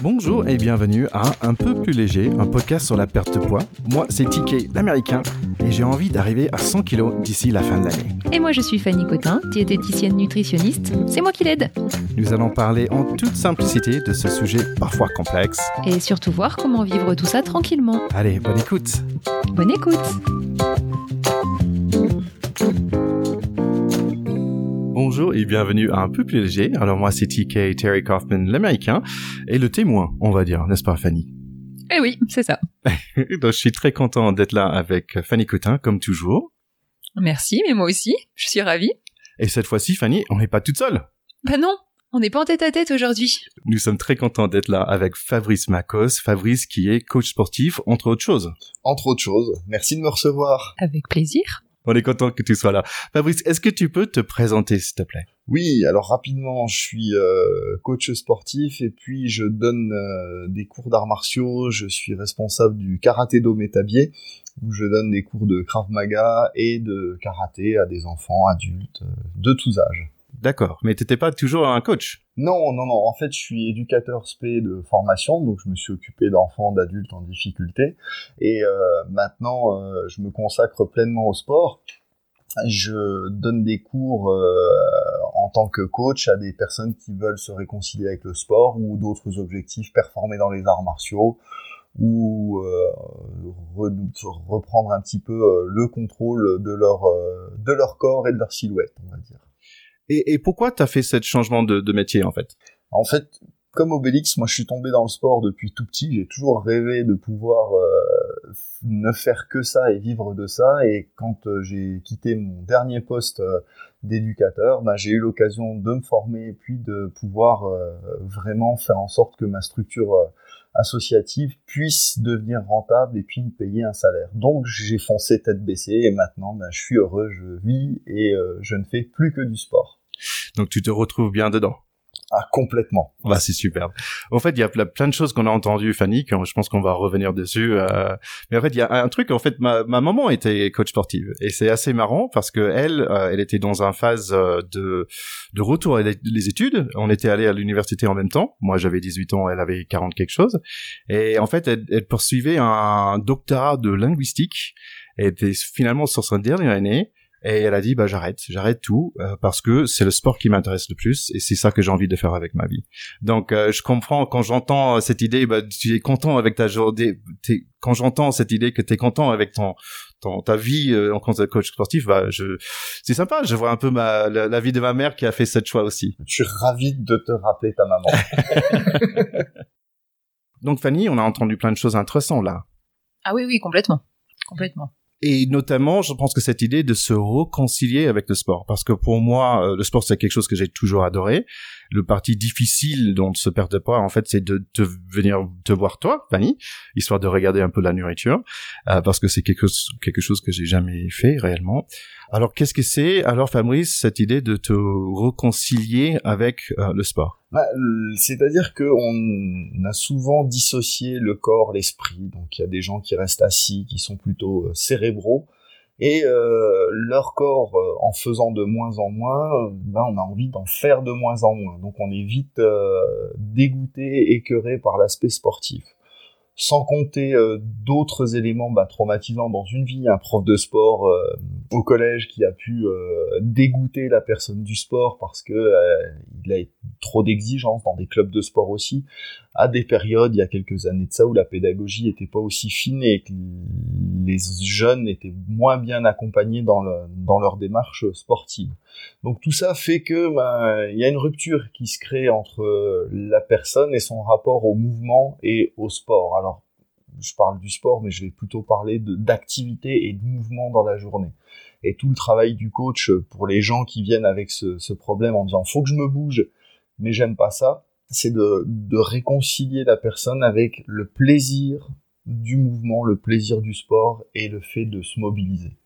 Bonjour et bienvenue à Un peu plus léger, un podcast sur la perte de poids. Moi, c'est TK, l'américain, et j'ai envie d'arriver à 100 kilos d'ici la fin de l'année. Et moi, je suis Fanny Cotin, diététicienne nutritionniste. C'est moi qui l'aide. Nous allons parler en toute simplicité de ce sujet parfois complexe. Et surtout voir comment vivre tout ça tranquillement. Allez, bonne écoute. Bonne écoute. Bonjour et bienvenue à Un peu plus léger. Alors moi c'est TK Terry Kaufman, l'américain, et le témoin, on va dire, n'est-ce pas Fanny? Eh oui, c'est ça. Donc je suis très content d'être là avec Fanny Cotin, comme toujours. Merci, mais moi aussi, je suis ravie. Et cette fois-ci, Fanny, on n'est pas toute seule. Bah non, on n'est pas en tête à tête aujourd'hui. Nous sommes très contents d'être là avec Fabrice Macos, Fabrice qui est coach sportif, entre autres choses. Entre autres choses. Merci de me recevoir. Avec plaisir. On est content que tu sois là. Fabrice, est-ce que tu peux te présenter, s'il te plaît? Oui, alors rapidement, je suis euh, coach sportif et puis je donne euh, des cours d'arts martiaux. Je suis responsable du karaté do métabier où je donne des cours de Krav Maga et de karaté à des enfants, adultes, euh, de tous âges. D'accord, mais t'étais pas toujours un coach? Non, non, non. En fait, je suis éducateur spé de formation, donc je me suis occupé d'enfants, d'adultes en difficulté, et euh, maintenant, euh, je me consacre pleinement au sport. Je donne des cours euh, en tant que coach à des personnes qui veulent se réconcilier avec le sport ou d'autres objectifs, performer dans les arts martiaux ou re reprendre un petit peu le contrôle de leur de leur corps et de leur silhouette, on va dire. Et, et pourquoi t'as fait ce changement de, de métier en fait? En fait, comme Obélix, moi je suis tombé dans le sport depuis tout petit. J'ai toujours rêvé de pouvoir euh, ne faire que ça et vivre de ça. Et quand euh, j'ai quitté mon dernier poste euh, d'éducateur, bah, j'ai eu l'occasion de me former et puis de pouvoir vraiment faire en sorte que ma structure associative puisse devenir rentable et puis me payer un salaire. Donc j'ai foncé tête baissée et maintenant bah, je suis heureux, je vis et je ne fais plus que du sport. Donc tu te retrouves bien dedans ah, complètement. Bah, c'est super. En fait, il y a plein de choses qu'on a entendues, Fanny, que je pense qu'on va revenir dessus. Euh... Mais en fait, il y a un truc. En fait, ma, ma maman était coach sportive et c'est assez marrant parce que elle, euh, elle était dans un phase euh, de de retour à les études. On était allé à l'université en même temps. Moi, j'avais 18 ans, elle avait 40 quelque chose. Et en fait, elle, elle poursuivait un doctorat de linguistique. Elle était finalement sur sa dernière année. Et elle a dit bah j'arrête, j'arrête tout euh, parce que c'est le sport qui m'intéresse le plus et c'est ça que j'ai envie de faire avec ma vie. Donc euh, je comprends quand j'entends cette idée, bah tu es content avec ta journée. Quand j'entends cette idée que tu es content avec ton, ton ta vie euh, en tant que coach sportif, bah je c'est sympa. Je vois un peu ma la, la, vie de ma mère qui a fait cette choix aussi. Je suis ravi de te rappeler ta maman. Donc Fanny, on a entendu plein de choses intéressantes là. Ah oui oui complètement complètement et notamment, je pense que cette idée de se réconcilier avec le sport, parce que pour moi, le sport c'est quelque chose que j'ai toujours adoré. Le parti difficile dont se de poids, en fait, c'est de, de venir te voir toi, Fanny, histoire de regarder un peu la nourriture, euh, parce que c'est quelque, quelque chose que j'ai jamais fait réellement. Alors, qu'est-ce que c'est alors, Fabrice, cette idée de te réconcilier avec euh, le sport? Bah, C'est-à-dire que on a souvent dissocié le corps, l'esprit. Donc, il y a des gens qui restent assis, qui sont plutôt euh, cérébraux, et euh, leur corps, euh, en faisant de moins en moins, ben, on a envie d'en faire de moins en moins. Donc, on est vite dégoûté, écœuré par l'aspect sportif sans compter euh, d'autres éléments bah, traumatisants dans une vie, un prof de sport euh, au collège qui a pu euh, dégoûter la personne du sport parce que il a trop d'exigences dans des clubs de sport aussi, à des périodes il y a quelques années de ça où la pédagogie était pas aussi fine et que les jeunes étaient moins bien accompagnés dans leur démarche sportive. Donc tout ça fait que ben, il y a une rupture qui se crée entre la personne et son rapport au mouvement et au sport. Alors je parle du sport, mais je vais plutôt parler d'activité et de mouvement dans la journée. Et tout le travail du coach pour les gens qui viennent avec ce, ce problème en disant faut que je me bouge, mais j'aime pas ça, c'est de, de réconcilier la personne avec le plaisir du mouvement, le plaisir du sport et le fait de se mobiliser.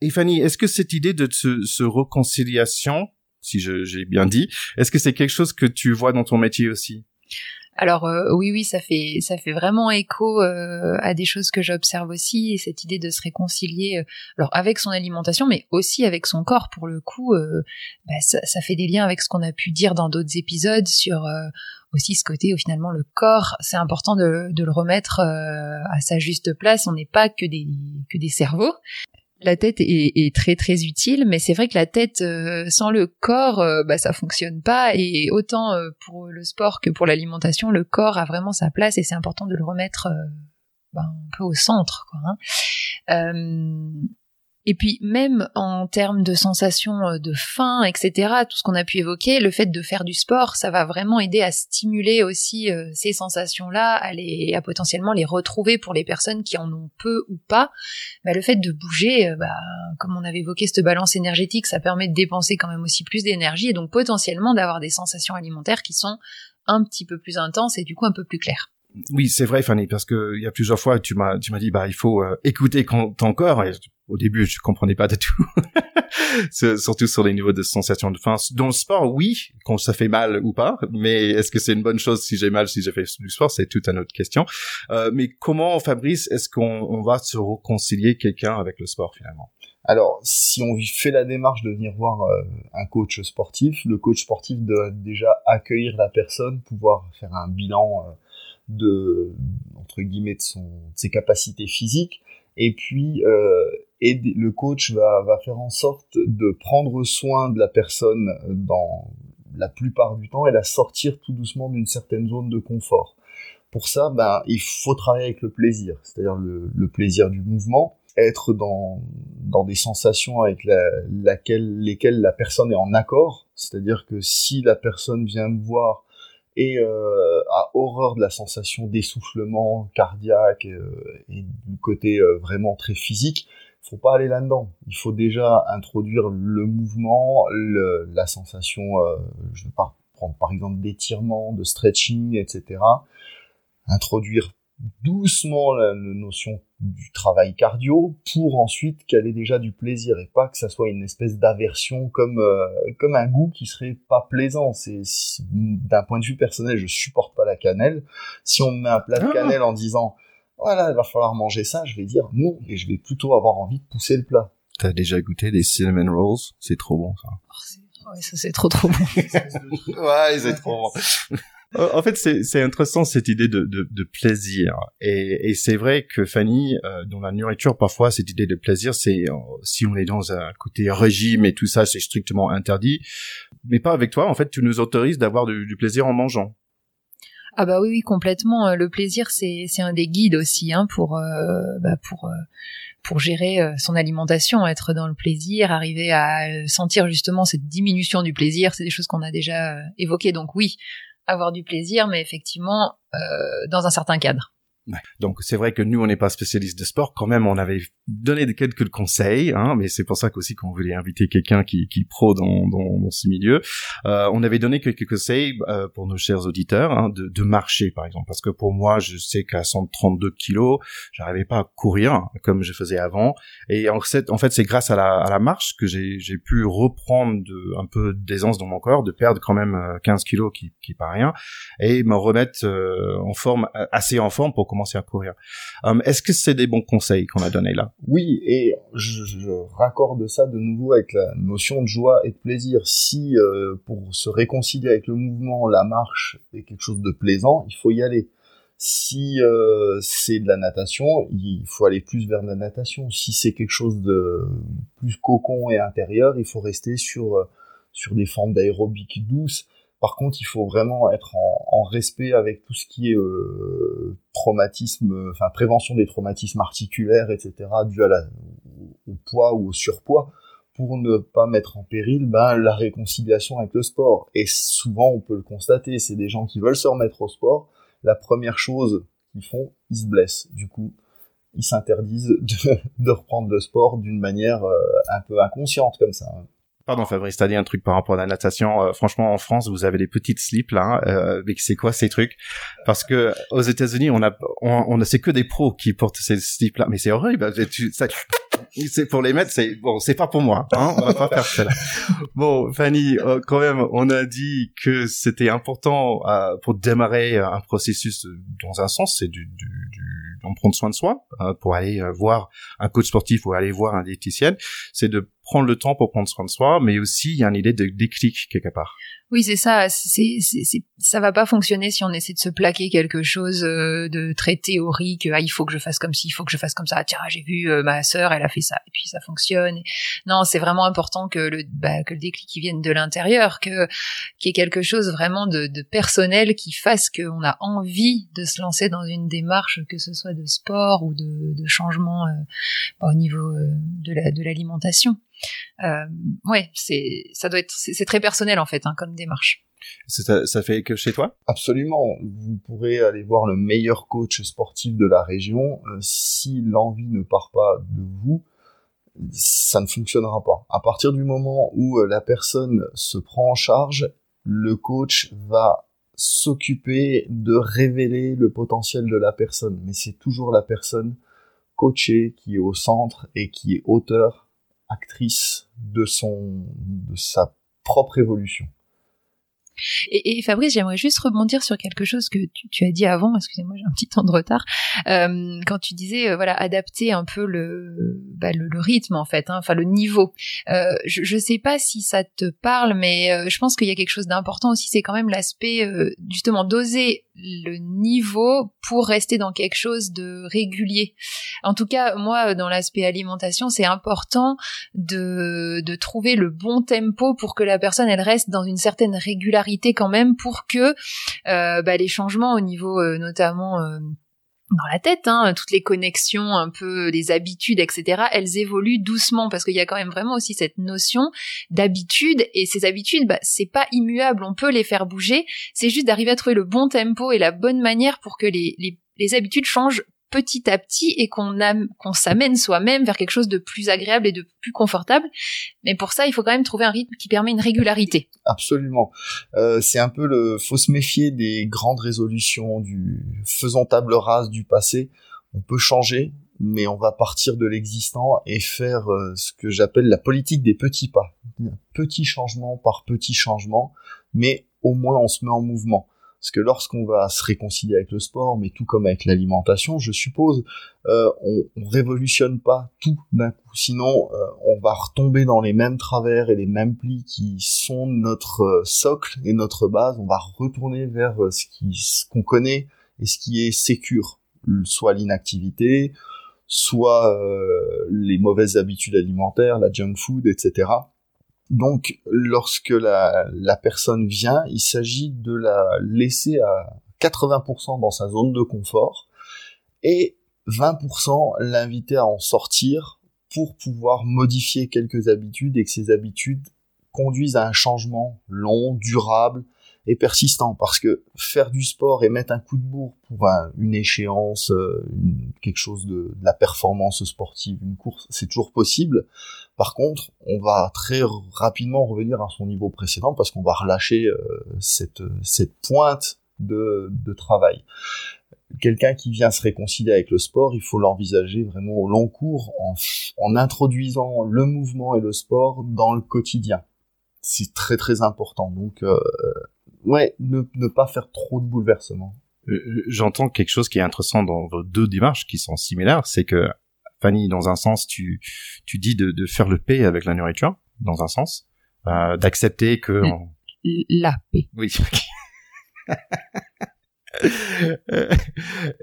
Et Fanny, est-ce que cette idée de ce, ce réconciliation, si j'ai bien dit, est-ce que c'est quelque chose que tu vois dans ton métier aussi? Alors euh, oui, oui, ça fait ça fait vraiment écho euh, à des choses que j'observe aussi, et cette idée de se réconcilier, euh, alors avec son alimentation, mais aussi avec son corps. Pour le coup, bah, ça, ça, fait des liens avec ce qu'on a pu dire dans d'autres épisodes sur aussi ce côté où finalement le corps, c'est important de, de, le remettre à sa juste place. On n'est pas que des que des cerveaux la tête est, très très utile, mais c'est vrai que la tête euh, sans le corps, euh, bah ça fonctionne pas. Et autant euh, pour le sport que pour l'alimentation, le corps a vraiment sa place et c'est important de le remettre bah, un peu au centre. Hein. Et puis même en termes de sensations euh, de faim, etc., tout ce qu'on a pu évoquer, le fait de faire du sport, ça va vraiment aider à stimuler aussi euh, ces sensations-là, à, les, à potentiellement les retrouver pour les personnes qui en ont peu ou pas. Bah, le fait de bouger, euh, bah, comme on avait évoqué cette balance énergétique, ça permet de dépenser quand même aussi plus d'énergie et donc potentiellement d'avoir des sensations alimentaires qui sont un petit peu plus intenses et du coup un peu plus claires oui, c'est vrai, Fanny, parce que il y a plusieurs fois, tu m'as, tu m'as dit, bah, il faut écouter ton corps. Et au début, je comprenais pas de tout, surtout sur les niveaux de sensation de faim. Dans le sport, oui, quand ça fait mal ou pas, mais est-ce que c'est une bonne chose si j'ai mal, si j'ai fait du sport, c'est toute une autre question. Euh, mais comment, Fabrice, est-ce qu'on va se réconcilier quelqu'un avec le sport finalement? Alors, si on fait la démarche de venir voir euh, un coach sportif, le coach sportif doit déjà accueillir la personne, pouvoir faire un bilan euh, de entre guillemets de, son, de ses capacités physiques, et puis euh, et le coach va, va faire en sorte de prendre soin de la personne dans la plupart du temps et la sortir tout doucement d'une certaine zone de confort. Pour ça, ben, il faut travailler avec le plaisir, c'est-à-dire le, le, plaisir du mouvement, être dans, dans des sensations avec la, laquelle, lesquelles la personne est en accord, c'est-à-dire que si la personne vient me voir et euh, a horreur de la sensation d'essoufflement cardiaque euh, et du côté euh, vraiment très physique, faut pas aller là-dedans. Il faut déjà introduire le mouvement, le, la sensation, euh, je vais pas prendre par exemple d'étirement, de stretching, etc. Introduire doucement la, notion du travail cardio pour ensuite qu'elle ait déjà du plaisir et pas que ça soit une espèce d'aversion comme euh, comme un goût qui serait pas plaisant c'est d'un point de vue personnel je supporte pas la cannelle si on me met un plat de ah. cannelle en disant voilà, il va falloir manger ça, je vais dire non, et je vais plutôt avoir envie de pousser le plat. T'as déjà goûté des cinnamon rolls? C'est trop bon, ça. Oh, ouais, ça c'est trop trop bon. ouais, c'est trop bon. en fait, c'est intéressant cette idée de, de, de plaisir. Et, et c'est vrai que Fanny, euh, dans la nourriture, parfois, cette idée de plaisir, c'est euh, si on est dans un côté régime et tout ça, c'est strictement interdit. Mais pas avec toi. En fait, tu nous autorises d'avoir du, du plaisir en mangeant. Ah bah oui, oui, complètement. Euh, le plaisir, c'est un des guides aussi hein, pour euh, bah pour euh, pour gérer son alimentation, être dans le plaisir, arriver à sentir justement cette diminution du plaisir. C'est des choses qu'on a déjà évoquées. Donc oui, avoir du plaisir, mais effectivement dans un certain cadre. Donc c'est vrai que nous on n'est pas spécialiste de sport, quand même on avait donné quelques conseils, hein, mais c'est pour ça qu'aussi qu'on voulait inviter quelqu'un qui, qui pro dans, dans, dans ce milieu, euh, on avait donné quelques conseils euh, pour nos chers auditeurs hein, de, de, marcher par exemple, parce que pour moi je sais qu'à 132 kilos, j'arrivais pas à courir comme je faisais avant, et en fait, c'est grâce à la, à la marche que j'ai pu reprendre de, un peu d'aisance dans mon corps, de perdre quand même 15 euh, kilos qui, qui pas rien, et me remettre euh, en forme assez en forme pour à courir. Euh, est-ce que c'est des bons conseils qu'on a donnés là? Oui, et je, raccorde ça de nouveau avec la notion de joie et de plaisir. Si euh, pour se réconcilier avec le mouvement, la marche est quelque chose de plaisant, il faut y aller. Si euh, c'est de la natation, il faut aller plus vers la natation. Si c'est quelque chose de plus cocon et intérieur, il faut rester sur sur des formes d'aérobic douces par contre, il faut vraiment être en, respect avec tout ce qui est euh, traumatisme, enfin prévention des traumatismes articulaires, etc., la, au, poids ou au surpoids, pour ne pas mettre en péril ben, la réconciliation avec le sport. Et souvent, on peut le constater, c'est des gens qui veulent se remettre au sport. La première chose qu'ils font, ils se blessent. Du coup, ils s'interdisent de, reprendre le sport d'une manière euh, un peu inconsciente comme ça. Pardon Fabrice, t'as dit un truc par rapport à la natation. Euh, franchement, en France, vous avez les petites slips là. Hein, euh, mais c'est quoi ces trucs? Parce que aux États-Unis, on a, on, on c'est que des pros qui portent ces slips là. Mais c'est horrible. Tu, ça, c'est pour les mettre, c'est bon, c'est pas pour moi. Hein, on va pas faire ça. Bon, Fanny, euh, quand même, on a dit que c'était important euh, pour démarrer un processus dans un sens, c'est du, du, du soin de soi euh, pour aller voir un coach sportif ou aller voir un diététicien, c'est de prendre le temps pour prendre soin de soi, mais aussi il y a une idée de déclic quelque part. Oui, c'est ça. C'est, c'est, ça va pas fonctionner si on essaie de se plaquer quelque chose euh, de très théorique. Ah, il faut que je fasse comme ci, il faut que je fasse comme ça. Tiens, j'ai vu euh, ma sœur, elle a fait ça, et puis ça fonctionne. Non, c'est vraiment important que le, bah, que le déclic qui vienne de l'intérieur, que qu'il y ait quelque chose vraiment de, de personnel qui fasse qu'on a envie de se lancer dans une démarche, que ce soit de sport ou de, de changement euh, au niveau de la de l'alimentation. Euh, ouais, c'est ça doit être c'est très personnel en fait hein, comme démarche. Ça, ça, fait que chez toi? Absolument. Vous pourrez aller voir le meilleur coach sportif de la région. Euh, si l'envie ne part pas de vous, ça ne fonctionnera pas. À partir du moment où euh, la personne se prend en charge, le coach va s'occuper de révéler le potentiel de la personne. Mais c'est toujours la personne coachée qui est au centre et qui est auteur actrice de son de sa propre évolution. Et, Fabrice, j'aimerais juste rebondir sur quelque chose que tu, tu as dit avant. Excusez-moi, j'ai un petit temps de retard. Euh, quand tu disais, euh, voilà, adapter un peu le, bah, le, rythme en fait, hein, enfin le niveau. Euh, je, je sais pas si ça te parle, mais euh, je pense qu'il y a quelque chose d'important aussi. C'est quand même l'aspect euh, justement d'oser le niveau pour rester dans quelque chose de régulier. En tout cas, moi, dans l'aspect alimentation, c'est important de, de trouver le bon tempo pour que la personne elle reste dans une certaine régularité quand même pour que euh, bah, les changements au niveau euh, notamment euh, dans la tête, hein, toutes les connexions, un peu les habitudes, etc., elles évoluent doucement parce qu'il y a quand même vraiment aussi cette notion d'habitude et ces habitudes, bah, c'est pas immuable, on peut les faire bouger, c'est juste d'arriver à trouver le bon tempo et la bonne manière pour que les, les, les habitudes changent petit à petit et qu'on qu'on s'amène soi-même vers quelque chose de plus agréable et de plus confortable. Mais pour ça, il faut quand même trouver un rythme qui permet une régularité. Absolument. Euh, c'est un peu le faut se méfier des grandes résolutions du faisant table rase du passé. On peut changer, mais on va partir de l'existant et faire euh, ce que j'appelle la politique des petits pas. Petit changement par petit changement, mais au moins on se met en mouvement. Parce que lorsqu'on va se réconcilier avec le sport, mais tout comme avec l'alimentation, je suppose, euh, on, on révolutionne pas tout d'un coup. Sinon, euh, on va retomber dans les mêmes travers et les mêmes plis qui sont notre euh, socle et notre base. On va retourner vers ce ce qu'on connaît et ce qui est sécure, soit l'inactivité, soit les mauvaises habitudes alimentaires, la junk food, etc. Donc, lorsque la, personne vient, il s'agit de la laisser à 80% dans sa zone de confort et 20% l'inviter à en sortir pour pouvoir modifier quelques habitudes et que ces habitudes conduisent à un changement long, durable et persistant parce que faire du sport et mettre un coup de bourre pour une échéance, euh, quelque chose de, de, la performance sportive, une course, c'est toujours possible. Par contre, on va très rapidement revenir à son niveau précédent parce qu'on va relâcher euh, cette, cette pointe de, de travail. Quelqu'un qui vient se réconcilier avec le sport, il faut l'envisager vraiment au long cours en, en introduisant le mouvement et le sport dans le quotidien. C'est très très important. Donc euh, ouais, ne, ne pas faire trop de bouleversements. Euh, j'entends quelque chose qui est intéressant dans vos deux démarches qui sont similaires, c'est que Fanny, dans un sens, tu tu dis de, de faire le paix avec la nourriture, dans un sens, euh, d'accepter que la paix. Oui.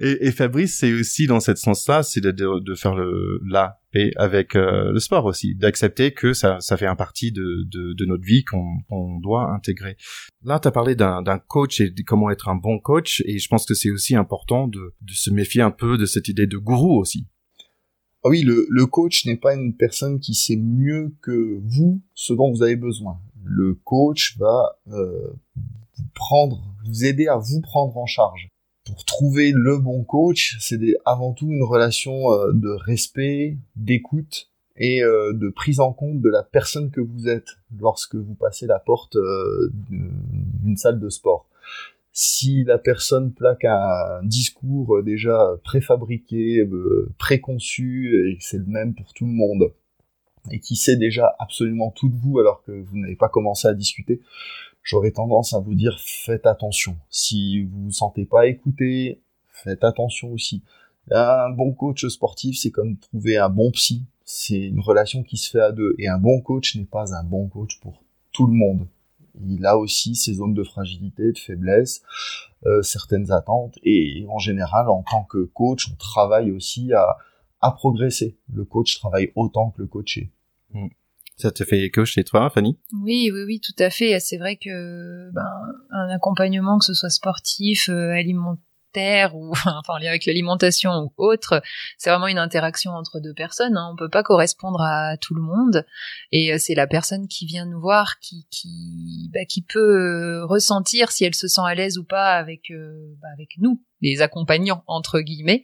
et, et, Fabrice, c'est aussi dans cette sens-là, c'est de, de, faire le la paix avec euh, le sport aussi, d'accepter que ça, ça fait un partie de, de, de notre vie qu'on doit intégrer. Là, tu as parlé d'un coach et de comment être un bon coach, et je pense que c'est aussi important de, de se méfier un peu de cette idée de gourou aussi. Ah oui, le, le coach n'est pas une personne qui sait mieux que vous ce dont vous avez besoin. Le coach va euh, vous prendre vous aider à vous prendre en charge. Pour trouver le bon coach, c'est avant tout une relation euh, de respect, d'écoute et euh, de prise en compte de la personne que vous êtes lorsque vous passez la porte euh, d'une salle de sport. Si la personne plaque un discours déjà préfabriqué, préconçu, et c'est le même pour tout le monde, et qui sait déjà absolument tout de vous alors que vous n'avez pas commencé à discuter, j'aurais tendance à vous dire faites attention. Si vous vous sentez pas écouté, faites attention aussi. Un bon coach sportif, c'est comme trouver un bon psy. C'est une relation qui se fait à deux. Et un bon coach n'est pas un bon coach pour tout le monde. Il a aussi ses zones de fragilité, de faiblesse, euh, certaines attentes. Et en général, en tant que coach, on travaille aussi à, à progresser. Le coach travaille autant que le coaché. Mm. Ça te fait écho chez toi, Fanny? Oui, oui, oui, tout à fait. C'est vrai que ben, un accompagnement, que ce soit sportif, euh, alimentaire, ou enfin lien avec l'alimentation ou autre, c'est vraiment une interaction entre deux personnes. Hein. On peut pas correspondre à tout le monde, et euh, c'est la personne qui vient nous voir qui qui bah, qui peut euh, ressentir si elle se sent à l'aise ou pas avec euh, bah, avec nous, les accompagnants entre guillemets.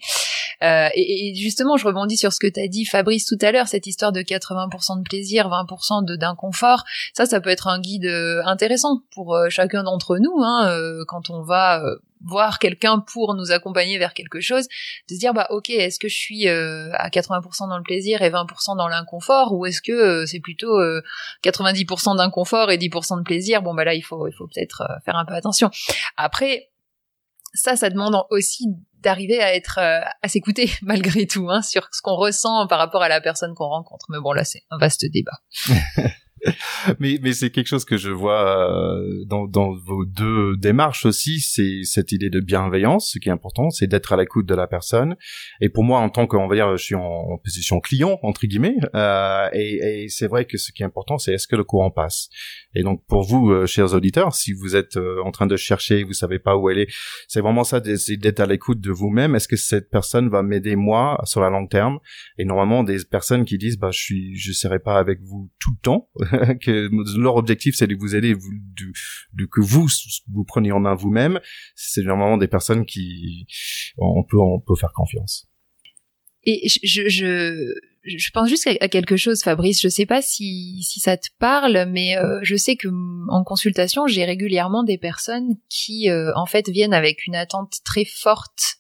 Euh, et, et, justement, je rebondis sur ce que tu as dit, Fabrice, tout à l'heure, cette histoire de 80% de plaisir, 20% de d'inconfort. Ça, ça peut être un guide intéressant pour chacun d'entre nous, hein, quand on va voir quelqu'un pour nous accompagner vers quelque chose, de se dire bah ok, est-ce que je suis euh, à 80% dans le plaisir et 20% dans l'inconfort ou est-ce que euh, c'est plutôt 90% euh, d'inconfort et 10% de plaisir? Bon bah là il faut il faut peut-être faire un peu attention. Après ça ça demande aussi d'arriver à être à s'écouter malgré tout hein, sur ce qu'on ressent par rapport à la personne qu'on rencontre. Mais bon là c'est un vaste débat. mais mais c'est quelque chose que je vois euh, dans, dans vos deux démarches aussi, c'est cette idée de bienveillance. Ce qui est important, c'est d'être à l'écoute de la personne. Et pour moi, en tant que, on va dire, je suis en, position client entre guillemets, euh, et, et c'est vrai que ce qui est important, c'est est-ce que le courant passe. Et donc pour vous, euh, chers auditeurs, si vous êtes euh, en train de chercher, vous savez pas où elle est, c'est vraiment ça d'être à l'écoute de vous-même. Est-ce que cette personne va m'aider moi sur la long terme? Et normalement, des personnes qui disent, bah je suis, je serai pas avec vous tout le temps que leur objectif c'est de vous aider, vous, de, que vous vous preniez en main vous-même. C'est normalement des personnes qui on peut on peut faire confiance. Et je, je, je pense juste à quelque chose, Fabrice. Je sais pas si, si ça te parle, mais euh, je sais que en consultation, j'ai régulièrement des personnes qui, euh, en fait, viennent avec une attente très forte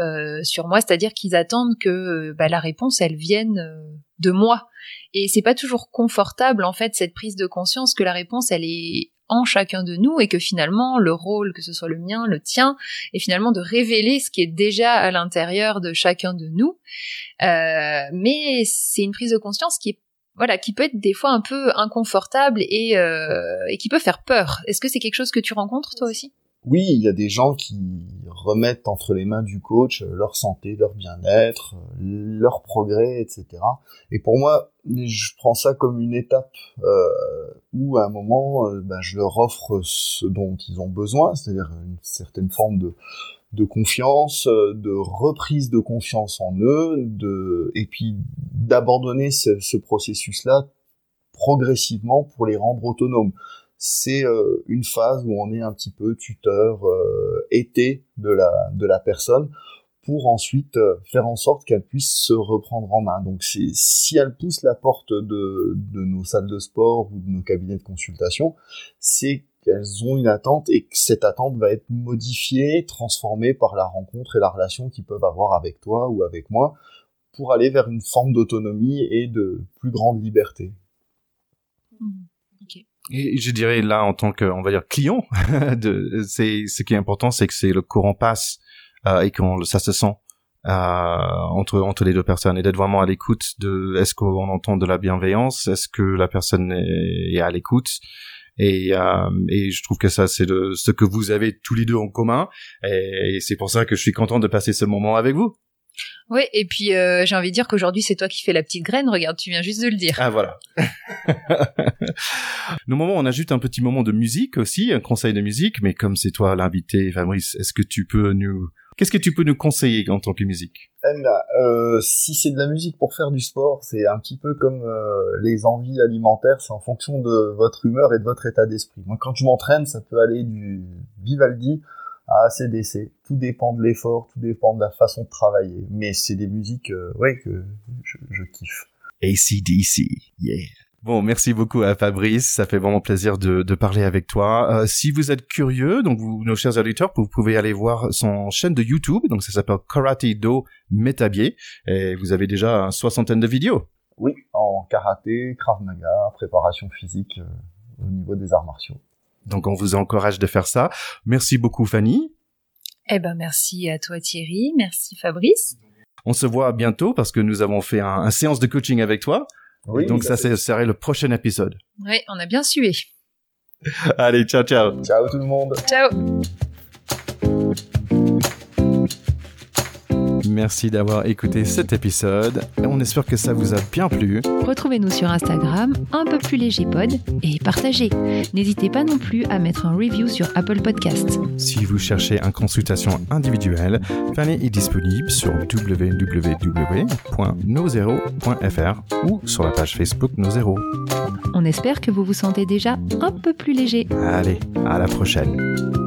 euh, sur moi, c'est-à-dire qu'ils attendent que bah, la réponse, elle vienne de moi. Et c'est pas toujours confortable en fait cette prise de conscience que la réponse elle est en chacun de nous et que finalement le rôle, que ce soit le mien, le tien, est finalement de révéler ce qui est déjà à l'intérieur de chacun de nous. Euh, mais c'est une prise de conscience qui voilà, qui peut être des fois un peu inconfortable euh, et qui peut faire peur. Est-ce que c'est quelque chose que tu rencontres toi aussi? Oui, il y a des gens qui remettent entre les mains du coach euh, leur santé, leur bien-être, euh, leur progrès, etc. Et pour moi, je prends ça comme une étape euh, où à un moment, ben, je leur offre ce dont ils ont besoin, c'est-à-dire une certaine forme de, de confiance, de reprise de confiance en eux, de, et puis d'abandonner ce, ce processus-là progressivement pour les rendre autonomes c'est euh, une phase où on est un petit peu tuteur euh, été de la de la personne pour ensuite euh, faire en sorte qu'elle puisse se reprendre en main. Donc si elle pousse la porte de, de nos salles de sport ou de nos cabinets de consultation, c'est qu'elles ont une attente et que cette attente va être modifiée, transformée par la rencontre et la relation qu'ils peuvent avoir avec toi ou avec moi pour aller vers une forme d'autonomie et de plus grande liberté. Mmh. Et je dirais là en tant que on va dire client, de, c'est ce qui est important, c'est que c'est le courant passe euh, et qu'on ça se sent euh, entre entre les deux personnes. Et d'être vraiment à l'écoute de est-ce qu'on entend de la bienveillance, est-ce que la personne est, à l'écoute? Et, euh, et je trouve que ça c'est ce que vous avez tous les deux en commun. Et c'est pour ça que je suis content de passer ce moment avec vous. Oui, et puis euh, j'ai envie de dire qu'aujourd'hui c'est toi qui fais la petite graine. Regarde, tu viens juste de le dire. Ah voilà. Nos moments, on ajoute un petit moment de musique aussi, un conseil de musique. Mais comme c'est toi l'invité, Fabrice, est-ce que tu peux nous, qu'est-ce que tu peux nous conseiller en tant que musique? Eh ben, euh, Si c'est de la musique pour faire du sport, c'est un petit peu comme euh, les envies alimentaires. C'est en fonction de votre humeur et de votre état d'esprit. Moi, quand je m'entraîne, ça peut aller du Vivaldi à ACDC. Tout dépend de l'effort, tout dépend de la façon de travailler. Mais c'est des musiques, euh, ouais, que je, je kiffe. ACDC, yeah. Bon, merci beaucoup à Fabrice. Ça fait vraiment plaisir de, de parler avec toi. Euh, si vous êtes curieux, donc vous, nos chers auditeurs, vous pouvez aller voir son chaîne de YouTube. Donc ça s'appelle Karate Do Métabier. Et vous avez déjà une soixantaine de vidéos. Oui, en karaté, krav maga, préparation physique euh, au niveau des arts martiaux. Donc on vous encourage de faire ça. Merci beaucoup Fanny. Eh ben merci à toi Thierry, merci Fabrice. On se voit bientôt parce que nous avons fait un, un séance de coaching avec toi. Oui, donc ça serait le prochain épisode. Oui, on a bien sué. Allez, ciao ciao. Ciao tout le monde. Ciao. Merci d'avoir écouté cet épisode. On espère que ça vous a bien plu. Retrouvez-nous sur Instagram, un peu plus léger pod, et partagez. N'hésitez pas non plus à mettre un review sur Apple Podcasts. Si vous cherchez une consultation individuelle, Fanny est disponible sur www.nozero.fr ou sur la page Facebook Nozero. On espère que vous vous sentez déjà un peu plus léger. Allez, à la prochaine.